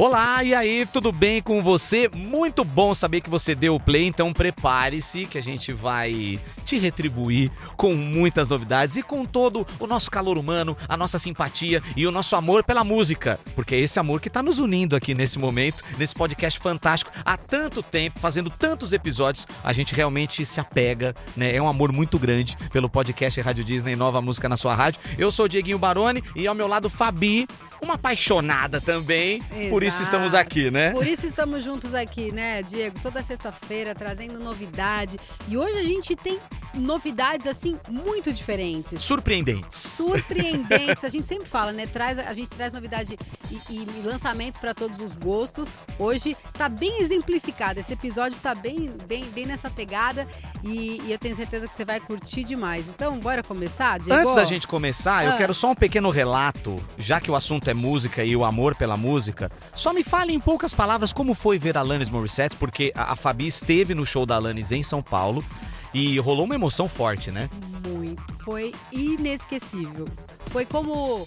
Olá, e aí, tudo bem com você? Muito bom saber que você deu o play, então prepare-se que a gente vai te retribuir com muitas novidades e com todo o nosso calor humano, a nossa simpatia e o nosso amor pela música, porque é esse amor que está nos unindo aqui nesse momento, nesse podcast fantástico, há tanto tempo, fazendo tantos episódios, a gente realmente se apega, né? É um amor muito grande pelo podcast Rádio Disney Nova Música na sua rádio. Eu sou o Dieguinho Baroni e ao meu lado Fabi, uma apaixonada também. Exato. Por isso estamos aqui, né? Por isso estamos juntos aqui, né, Diego? Toda sexta-feira trazendo novidade. E hoje a gente tem novidades assim muito diferentes. Surpreendentes. Surpreendentes. a gente sempre fala, né? Traz, a gente traz novidade e, e, e lançamentos para todos os gostos. Hoje tá bem exemplificado. Esse episódio tá bem, bem, bem nessa pegada e, e eu tenho certeza que você vai curtir demais. Então, bora começar, Diego? Antes da gente começar, ah. eu quero só um pequeno relato, já que o assunto é música e o amor pela música. Só me fale em poucas palavras como foi ver Alanis Morissette, porque a, a Fabi esteve no show da Alanis em São Paulo. E rolou uma emoção forte, né? Muito. Foi inesquecível. Foi como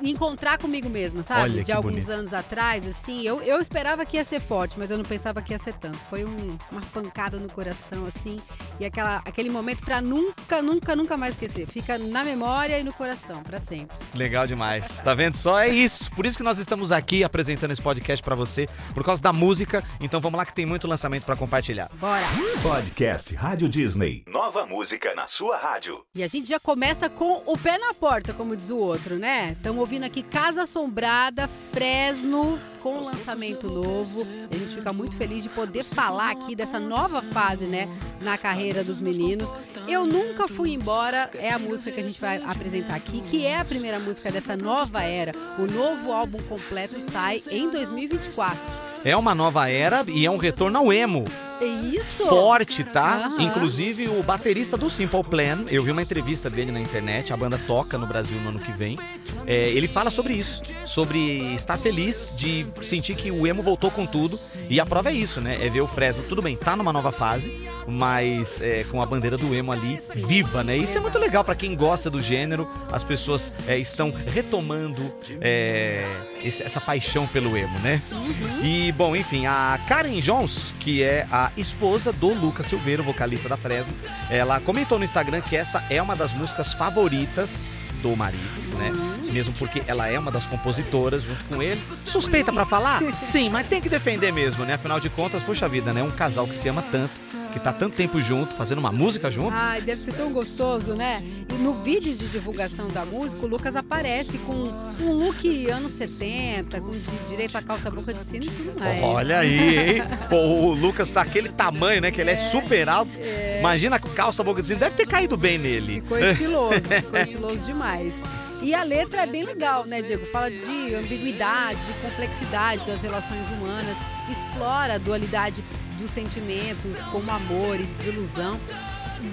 encontrar comigo mesma, sabe? Olha, de alguns bonito. anos atrás, assim. Eu, eu esperava que ia ser forte, mas eu não pensava que ia ser tanto. Foi um, uma pancada no coração, assim. E aquela, aquele momento para nunca, nunca, nunca mais esquecer. Fica na memória e no coração, para sempre. Legal demais. Tá vendo só? É isso. Por isso que nós estamos aqui apresentando esse podcast para você, por causa da música. Então vamos lá que tem muito lançamento para compartilhar. Bora. Podcast Rádio Disney. Nova música na sua rádio. E a gente já começa com o pé na porta, como diz o outro, né? Estamos ouvindo aqui Casa Assombrada, Fresno, com um lançamento novo. A gente fica muito feliz de poder falar aqui dessa nova fase, né, na carreira dos meninos. Eu Nunca Fui Embora é a música que a gente vai apresentar aqui, que é a primeira música dessa nova era. O novo álbum completo sai em 2024. É uma nova era e é um retorno ao emo. É isso? Forte, tá? Uhum. Inclusive o baterista do Simple Plan, eu vi uma entrevista dele na internet, a banda toca no Brasil no ano que vem. É, ele fala sobre isso, sobre estar feliz de sentir que o emo voltou com tudo. E a prova é isso, né? É ver o Fresno, tudo bem, tá numa nova fase, mas é, com a bandeira do emo ali viva, né? Isso é muito legal para quem gosta do gênero. As pessoas é, estão retomando é, essa paixão pelo emo, né? Uhum. E, bom, enfim, a Karen Jones, que é a esposa do Lucas Silveira, vocalista da Fresno, ela comentou no Instagram que essa é uma das músicas favoritas do marido, né? Mesmo porque ela é uma das compositoras junto com ele. Suspeita para falar? Sim, mas tem que defender mesmo, né? Afinal de contas, poxa vida, né? Um casal que se ama tanto, que tá tanto tempo junto, fazendo uma música junto. Ai, deve ser tão gostoso, né? E no vídeo de divulgação da música, o Lucas aparece com um look anos 70, com direito a calça boca de sino e tudo mais. Olha aí, hein? Pô, o Lucas tá aquele tamanho, né? Que ele é, é super alto. É. Imagina a calça boca de sino, deve ter caído bem nele. Ficou estiloso, ficou estiloso demais. E a letra é bem legal, né, Diego? Fala de ambiguidade, de complexidade das relações humanas, explora a dualidade dos sentimentos, como amor e desilusão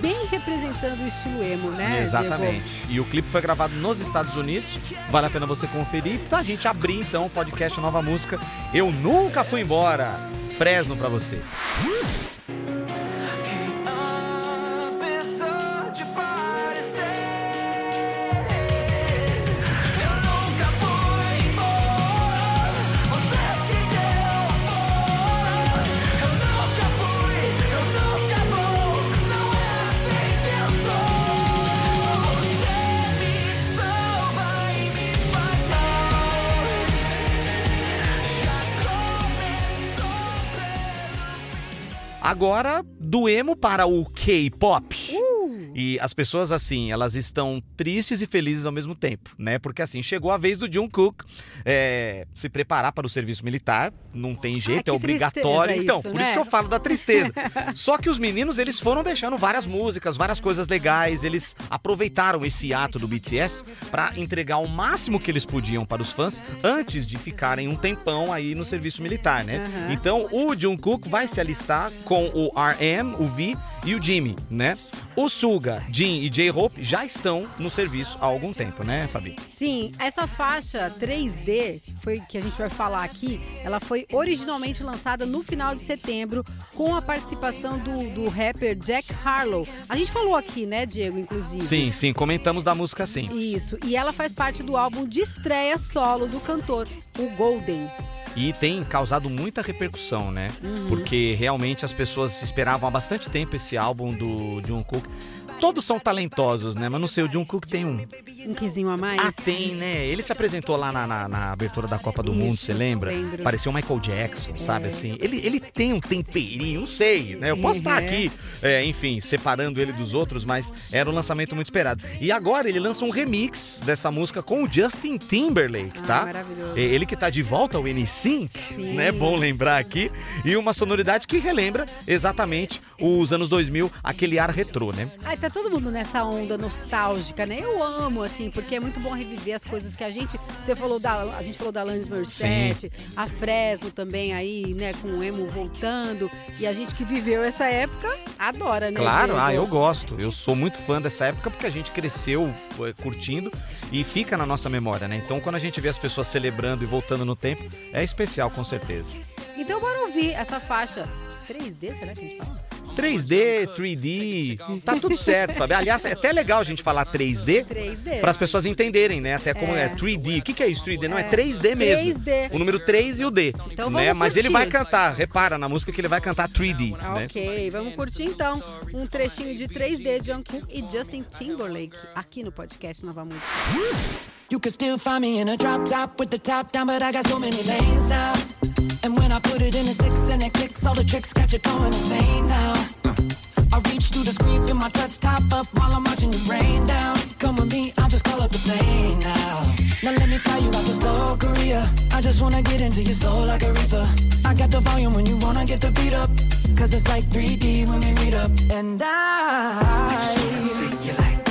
bem representando o estilo emo, né? Exatamente. Diego? E o clipe foi gravado nos Estados Unidos. Vale a pena você conferir. Pra gente abrir então o podcast Nova Música. Eu nunca fui embora. Fresno para você. Agora, do emo para o K-pop. E as pessoas, assim, elas estão tristes e felizes ao mesmo tempo, né? Porque, assim, chegou a vez do Jungkook é, se preparar para o serviço militar. Não tem jeito, ah, é obrigatório. Isso, então, por né? isso que eu falo da tristeza. Só que os meninos, eles foram deixando várias músicas, várias coisas legais. Eles aproveitaram esse ato do BTS para entregar o máximo que eles podiam para os fãs antes de ficarem um tempão aí no serviço militar, né? Uhum. Então, o Jungkook vai se alistar com o RM, o V e o Jimmy, né? O Suga, Jim e J-Hope já estão no serviço há algum tempo, né, Fabi? Sim, essa faixa 3D, foi que a gente vai falar aqui, ela foi originalmente lançada no final de setembro com a participação do, do rapper Jack Harlow. A gente falou aqui, né, Diego, inclusive. Sim, sim, comentamos da música sim. Isso, e ela faz parte do álbum de estreia solo do cantor, o Golden. E tem causado muita repercussão, né? Porque realmente as pessoas esperavam há bastante tempo esse álbum do John Cook. Todos são talentosos, né? Mas não sei, o John Cook tem um. Um quizinho a mais? Ah, tem, né? Ele se apresentou lá na, na- na abertura da Copa do Isso, Mundo, você lembra? lembro. Parecia o Michael Jackson, sabe assim? Ele, ele tem um temperinho, não sei, né? Eu posso estar Uhum. aqui, é, enfim, separando ele dos outros, mas era um lançamento muito esperado. E agora ele lança um remix dessa música com o Justin Timberlake, Ah, tá? maravilhoso. É, Ele que tá de volta ao N5, Sim. né? Bom lembrar aqui. E uma sonoridade que relembra exatamente os anos 2000, aquele ar retrô, né? Ai, tá todo mundo nessa onda nostálgica, né? Eu amo, assim, porque é muito bom reviver as coisas que a gente. Você falou da. A gente falou da Alanis Morissette, a Fresno também aí, né, com o emo voltando. E a gente que viveu essa época adora, né? Claro, ah, eu gosto. Eu sou muito fã dessa época porque a gente cresceu eh, curtindo e fica na nossa memória, né? Então, quando a gente vê as pessoas celebrando e voltando no tempo, é especial, com certeza. Então bora ouvir essa faixa. 3D, será que a gente fala? 3D, 3D, tá tudo certo, Fábio. Aliás, é até legal a gente falar 3D 3D. para as pessoas entenderem, né? Até como é, É. 3D. O que, que é isso, 3D? Não, é 3D mesmo. 3D. O número 3 e o D. Então né? vamos Mas ele curtir. vai cantar, repara na música que ele vai cantar 3D, Ah, né? Ok, vamos curtir então um trechinho de 3D de Jungkook e Justin Timberlake aqui no podcast Nova Música. You can still find me in a drop top with the top down, but I got so many lanes now. And when I put it in a six and it clicks, all the tricks got you going insane now. I reach through the screen, feel my touch top up while I'm watching you rain down. Come with me, I'll just call up the plane now. Now let me fly you out to Seoul, Korea. I just wanna get into your soul like a reaper. I got the volume when you wanna get the beat up. Cause it's like 3D when we meet up. And I. just wanna See you like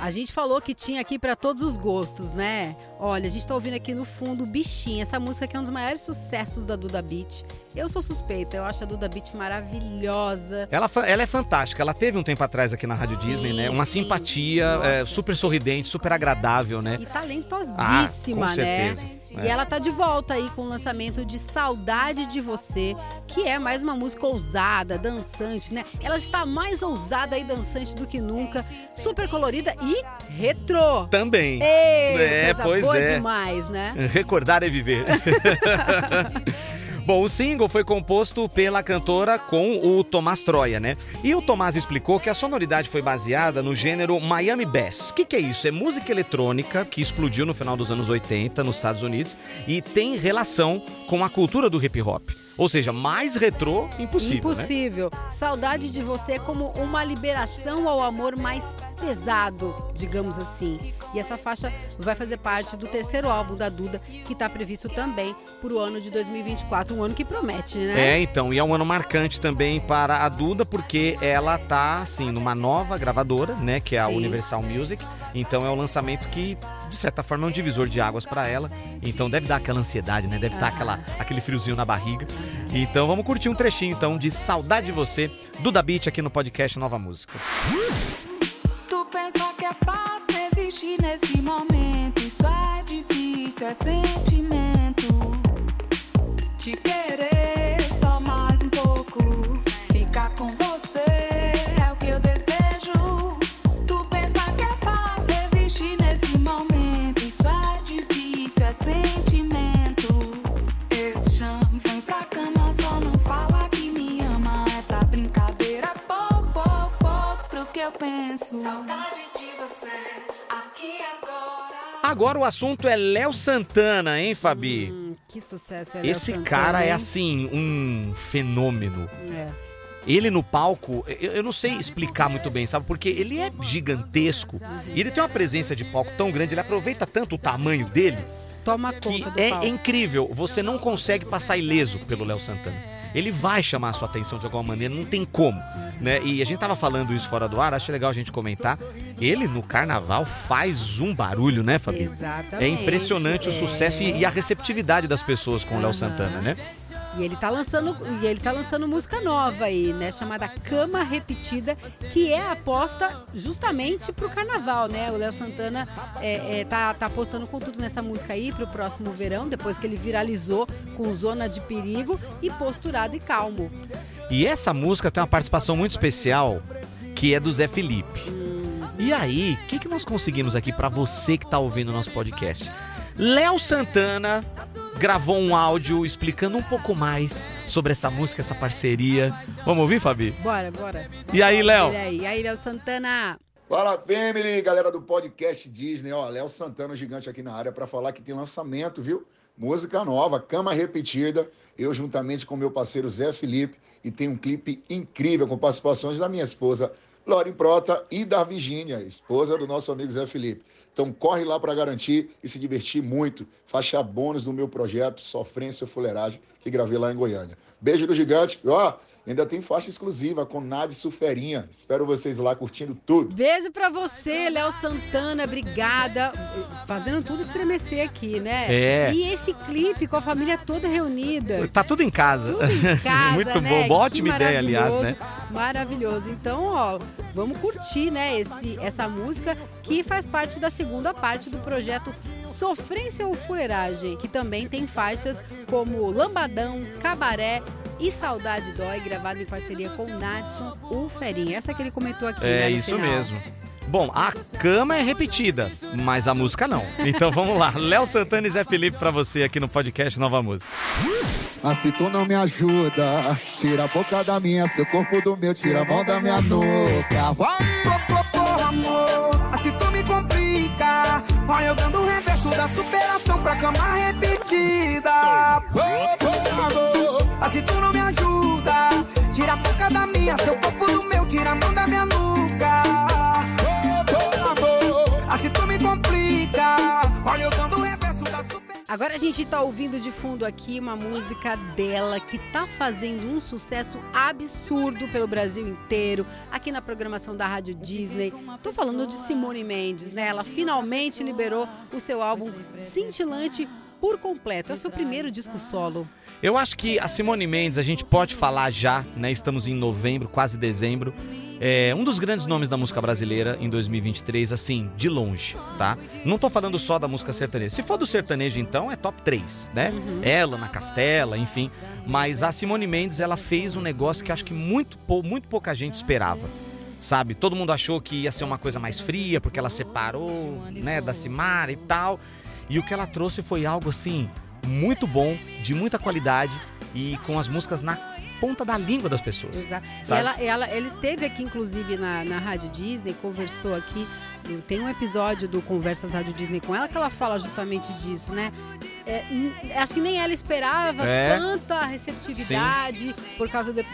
A gente falou que tinha aqui pra todos os gostos, né? Olha, a gente tá ouvindo aqui no fundo Bichinha, essa música que é um dos maiores sucessos da Duda Beat. Eu sou suspeita, eu acho a Duda Beat maravilhosa. Ela, ela é fantástica. Ela teve um tempo atrás aqui na Rádio Sim, Disney, né? Uma sim. simpatia, é, super sorridente, super agradável, né? E talentosíssima, Ah, com né? E ela tá de volta aí com o lançamento de Saudade de Você, que é mais uma música ousada, dançante, né? Ela está mais ousada e dançante do que nunca, super colorida e retrô. Também. Ei, É, pois boa é. demais, né? Recordar é viver. Bom, o single foi composto pela cantora com o Tomás Troia, né? E o Tomás explicou que a sonoridade foi baseada no gênero Miami Bass. O que, que é isso? É música eletrônica que explodiu no final dos anos 80 nos Estados Unidos e tem relação com a cultura do hip hop. Ou seja, mais retrô impossível, né? Impossível. Saudade de você é como uma liberação ao amor mais pesado, digamos assim. E essa faixa vai fazer parte do terceiro álbum da Duda, que está previsto também para o ano de 2024, um ano que promete, né? É, então, e é um ano marcante também para a Duda, porque ela tá, assim, numa nova gravadora, né, que é a Sim. Universal Music. Então é um lançamento que, de certa forma, é um divisor de águas para ela. Então deve dar aquela ansiedade, né, deve dar aquela, aquele friozinho na barriga. Então vamos curtir um trechinho, então, de Saudade de Você, Duda Beat, aqui no podcast Nova Música. Tu pensa que é fácil resistir nesse momento. Isso é difícil, é sentimento. Te querer só mais um pouco. Ficar com você Saudade de você, aqui agora. Agora o assunto é Léo Santana, hein, Fabi? Hum, que sucesso é Léo Esse Santana, cara é hein? assim, um fenômeno. É. Ele no palco, eu, eu não sei explicar muito bem, sabe? Porque ele é gigantesco. E ele tem uma presença de palco tão grande, ele aproveita tanto o tamanho dele Toma que é palco. incrível. Você não consegue passar ileso pelo Léo Santana. Ele vai chamar a sua atenção de alguma maneira, não tem como, né? E a gente tava falando isso fora do ar, acho legal a gente comentar. Ele no carnaval faz um barulho, né, Fabi? Exatamente. É impressionante o é. sucesso e, e a receptividade das pessoas com o Léo. Santana, né? E ele tá lançando, e ele tá lançando música nova aí, né? Chamada Cama Repetida, que é aposta justamente pro carnaval, né? O Léo Santana é, é, tá, tá apostando com tudo nessa música aí pro próximo verão, depois que ele viralizou com Zona de Perigo e Posturado e Calmo. E essa música tem uma participação muito especial, que é do Zé Felipe. E aí, o que, que nós conseguimos aqui pra você que tá ouvindo o nosso podcast? Léo Santana gravou um áudio explicando um pouco mais sobre essa música, essa parceria. Vamos ouvir, Fabi? Bora, bora. E aí, Léo? E aí, Léo Santana. Fala, family, galera do podcast Disney. Ó, Léo Santana, gigante aqui na área, para falar que tem lançamento, viu? Música nova, Cama Repetida. Eu, juntamente com meu parceiro Zé Felipe, e tem um clipe incrível com participações da minha esposa Lauren Prota e da Virgínia, esposa do nosso amigo Zé Felipe. Então corre lá para garantir e se divertir muito. Faixa bônus do meu projeto Sofrência Fuleiragem, que gravei lá em Goiânia. Beijo do gigante. Ó, ainda tem faixa exclusiva com Nade Suferinha. Espero vocês lá curtindo tudo. Beijo pra você, Léo Santana, obrigada. Fazendo tudo estremecer aqui, né? É. E esse clipe com a família toda reunida. Tá tudo em casa. Tudo em casa, Muito né? bom, Que ótima ideia, aliás, maravilhoso, né? Maravilhoso. Então, ó, vamos curtir, né, esse, essa música que faz parte da segunda parte do projeto Sofrência ou Fuleiragem, que também tem faixas como Lambadão, Cabaré e Saudade Dói, gravado em parceria com o Nadson, o Ferinha. Essa que ele comentou aqui, né, É no isso final. mesmo. Bom, a cama é repetida, mas a música não. Então vamos lá. Léo Santana e Zé Felipe pra você aqui no podcast Nova Música. Mas se tu não me ajuda, tira a boca da minha, seu corpo do meu, tira a mão da minha nuca. Vai! Por amor, assim tu me complica. Olha, eu dando o reverso da superação pra cama repetida. Oh, por amor, Assim tu não me ajuda. Tira a boca da minha, seu corpo do meu, tira a mão da minha nuca. oh, amor. Assim tu me complica. Olha, eu dando o reverso da superação. Agora a gente tá ouvindo de fundo aqui uma música dela que tá fazendo um sucesso absurdo pelo Brasil inteiro, aqui na programação da Rádio Disney. Tô falando de Simone Mendes, né? Ela finalmente liberou o seu álbum Cintilante por completo. É o seu primeiro disco solo. Eu acho que a Simone Mendes, a gente pode falar já, né? Estamos em novembro, quase dezembro. É um dos grandes nomes da música brasileira em 2023, assim, de longe, tá? Não tô falando só da música sertaneja. Se for do sertanejo, então, é top 3, né? Ela, na Castela, enfim. Mas a Simone Mendes, ela fez um negócio que acho que muito, pou- muito pouca gente esperava. Sabe? Todo mundo achou que ia ser uma coisa mais fria, porque ela separou, né, da Simara e tal. E o que ela trouxe foi algo assim muito bom, de muita qualidade e com as músicas na ponta da língua das pessoas. Exato. Ela, ela, ela esteve aqui, inclusive, na, na Rádio Disney, conversou aqui. Tem um episódio do Conversas Rádio Disney com ela que ela fala justamente disso, né? É, acho que nem ela esperava É. tanta receptividade por causa de-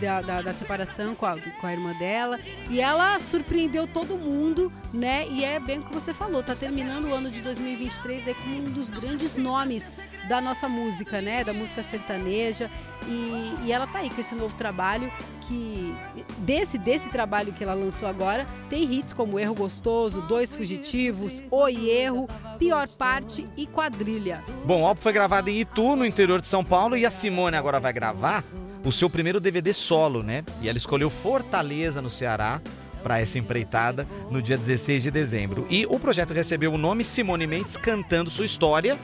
da, da- da separação com a, com a irmã dela. E ela surpreendeu todo mundo, né? E é bem o que você falou, tá terminando o ano de 2023 aí como um dos grandes nomes da nossa música, né? Da música sertaneja. E, e ela tá aí com esse novo trabalho que desse desse trabalho que ela lançou agora tem hits como Erro Gostoso, Dois Fugitivos, Oi Erro, Pior Parte e Quadrilha. Bom, o álbum foi gravado em Itu, no interior de São Paulo, e a Simone agora vai gravar o seu primeiro DVD solo, né? E ela escolheu Fortaleza, no Ceará, para essa empreitada no dia 16 de dezembro. E o projeto recebeu o nome Simone Mendes cantando sua história.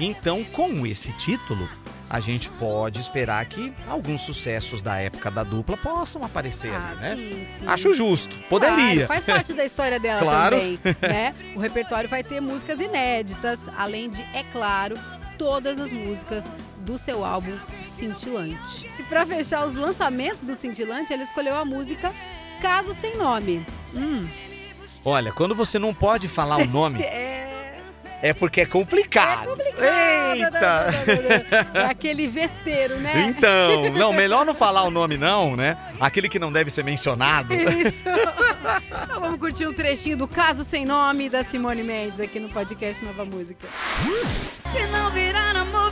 Então, com esse título, a gente pode esperar que alguns sucessos da época da dupla possam aparecer ali, né? Ah, sim, sim. Acho justo, poderia. Claro, faz parte da história dela Claro. também, né? O repertório vai ter músicas inéditas, além de, é claro, todas as músicas do seu álbum Cintilante. E pra fechar os lançamentos do Cintilante, ele escolheu a música Caso Sem Nome. Hum, Olha, quando você não pode falar o nome, é... é porque é complicado. É complicado. Eita! É aquele vespeiro, né? Então, não, melhor não falar o nome não, né? Aquele que não deve ser mencionado. Isso. Então vamos curtir um trechinho do Caso Sem Nome da Simone Mendes aqui no podcast Nova Música. Se não virar amor,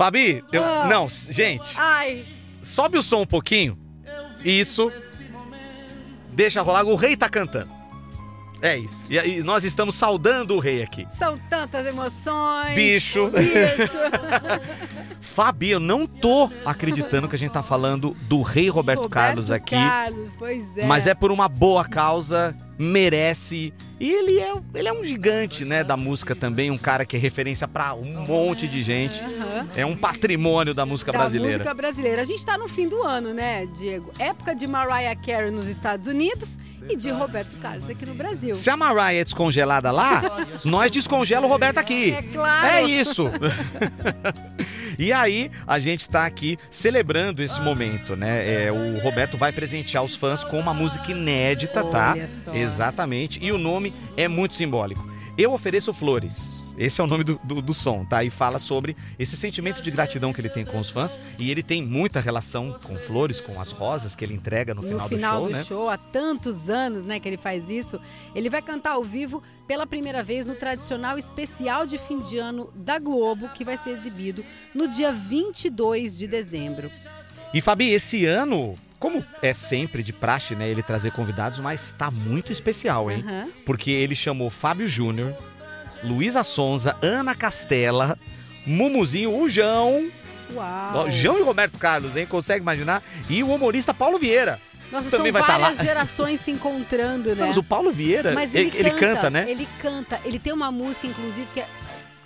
Fabi, eu. Ah. Não, gente, Ai, sobe o som um pouquinho. Isso. Deixa rolar. O rei tá cantando. É isso. E, e nós estamos saudando o rei aqui. são tantas emoções. Bicho. Bicho. Fabi, eu não tô acreditando que a gente tá falando do rei Roberto, Carlos aqui. Carlos, pois é. Mas é por uma boa causa, merece. E ele é, ele é um gigante, né, da música também, um cara que é referência pra um monte de gente. É um patrimônio da música da brasileira. música brasileira. A gente tá no fim do ano, né, Diego? Época de Mariah Carey nos Estados Unidos e de Roberto Carlos aqui no Brasil. Se a Mariah é descongelada lá, nós descongela o Roberto aqui. É claro. É isso. e aí, a gente tá aqui celebrando esse momento, né? É, o Roberto vai presentear os fãs com uma música inédita, tá? Exatamente. E o nome é muito simbólico. Eu ofereço flores. Esse é o nome do, do, do som, tá? E fala sobre esse sentimento de gratidão que ele tem com os fãs. E ele tem muita relação com flores, com as rosas que ele entrega no, no final, do show, né? show, há tantos anos, né, que ele faz isso. Ele vai cantar ao vivo pela primeira vez no tradicional especial de fim de ano da Globo, que vai ser exibido no dia 22 de dezembro. E Fabi, esse ano, como é sempre de praxe, né, ele trazer convidados, mas tá muito especial, hein? Aham. Porque ele chamou Fábio Júnior, Luísa Sonza, Ana Castela, Mumuzinho, o João, Uau. João e Roberto Carlos, hein? Consegue imaginar? E o humorista Paulo Vieira. Nossa, também são vai tá várias lá. gerações se encontrando, né? Mas o Paulo Vieira, Mas ele, ele canta, né? Ele canta. Ele tem uma música, inclusive, que é.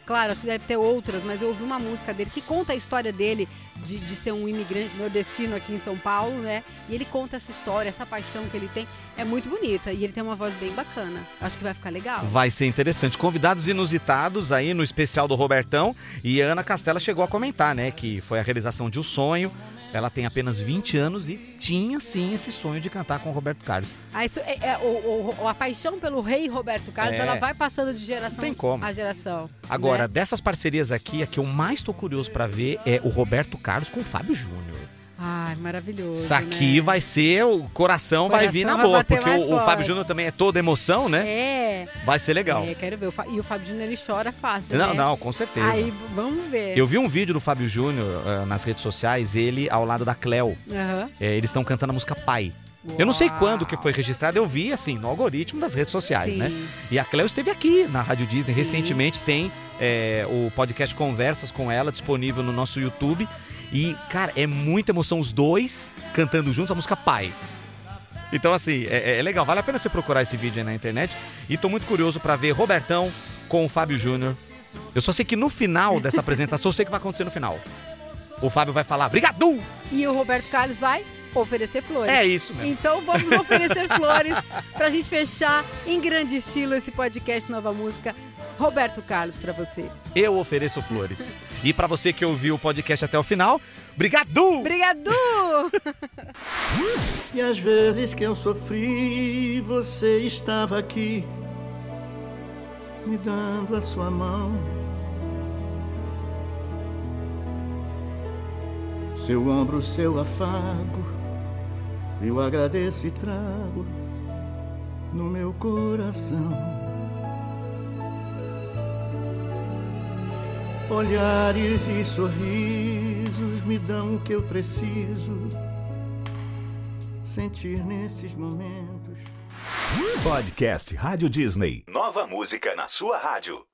Claro, acho que deve ter outras, mas eu ouvi uma música dele que conta a história dele de, de ser um imigrante nordestino aqui em São Paulo, né? E ele conta essa história, essa paixão que ele tem. É muito bonita e ele tem uma voz bem bacana. Acho que vai ficar legal. Vai ser interessante. Convidados inusitados aí no especial do Robertão. E a Ana Castela chegou a comentar, né? Que foi a realização de um sonho. Ela tem apenas 20 anos e tinha sim esse sonho de cantar com o Roberto Carlos. Ah, isso é, é, o, o- a paixão pelo rei Roberto Carlos, É. ela vai passando de geração Não tem como. a geração. Agora, né? dessas parcerias aqui, a que eu mais tô curioso pra ver é o Roberto Carlos com o Fábio Júnior. Ai, maravilhoso. Isso aqui né? vai ser, o coração, vai Coração vir na vai boa, porque o, o. Fábio Júnior também é toda emoção, né? É, Vai ser legal. é, quero ver. E o Fábio Júnior, ele chora fácil, Não, né? não, com certeza. Aí, vamos ver. Eu vi um vídeo do Fábio Júnior ah, nas redes sociais, ele ao lado da Cleo. Aham. É, eles estão cantando a música Pai. Eu não sei Uau. quando que foi registrado, eu vi assim, no algoritmo das redes sociais, Sim. né? E a Cleo esteve aqui na Rádio Disney recentemente, tem é, o podcast Conversas com ela disponível no nosso YouTube. E, cara, é muita emoção os dois cantando juntos a música Pai. Então, assim, é, é legal, vale a pena você procurar esse vídeo aí na internet. E tô muito curioso pra ver Robertão com o Fábio Júnior. Eu só sei que no final dessa apresentação, eu sei o que vai acontecer no final. O Fábio vai falar, Brigadu! E o Roberto Carlos vai oferecer flores. É isso mesmo. Então vamos oferecer flores pra gente fechar em grande estilo esse podcast Nova Música. Roberto Carlos pra você. eu ofereço flores. E pra você que ouviu o podcast até o final, brigadu! Obrigado! E às vezes que eu sofri, você estava aqui, me dando a sua mão. Seu ombro, seu afago, eu agradeço e trago no meu coração. Olhares e sorrisos me dão o que eu preciso sentir nesses momentos. Podcast Rádio Disney. Nova música na sua rádio.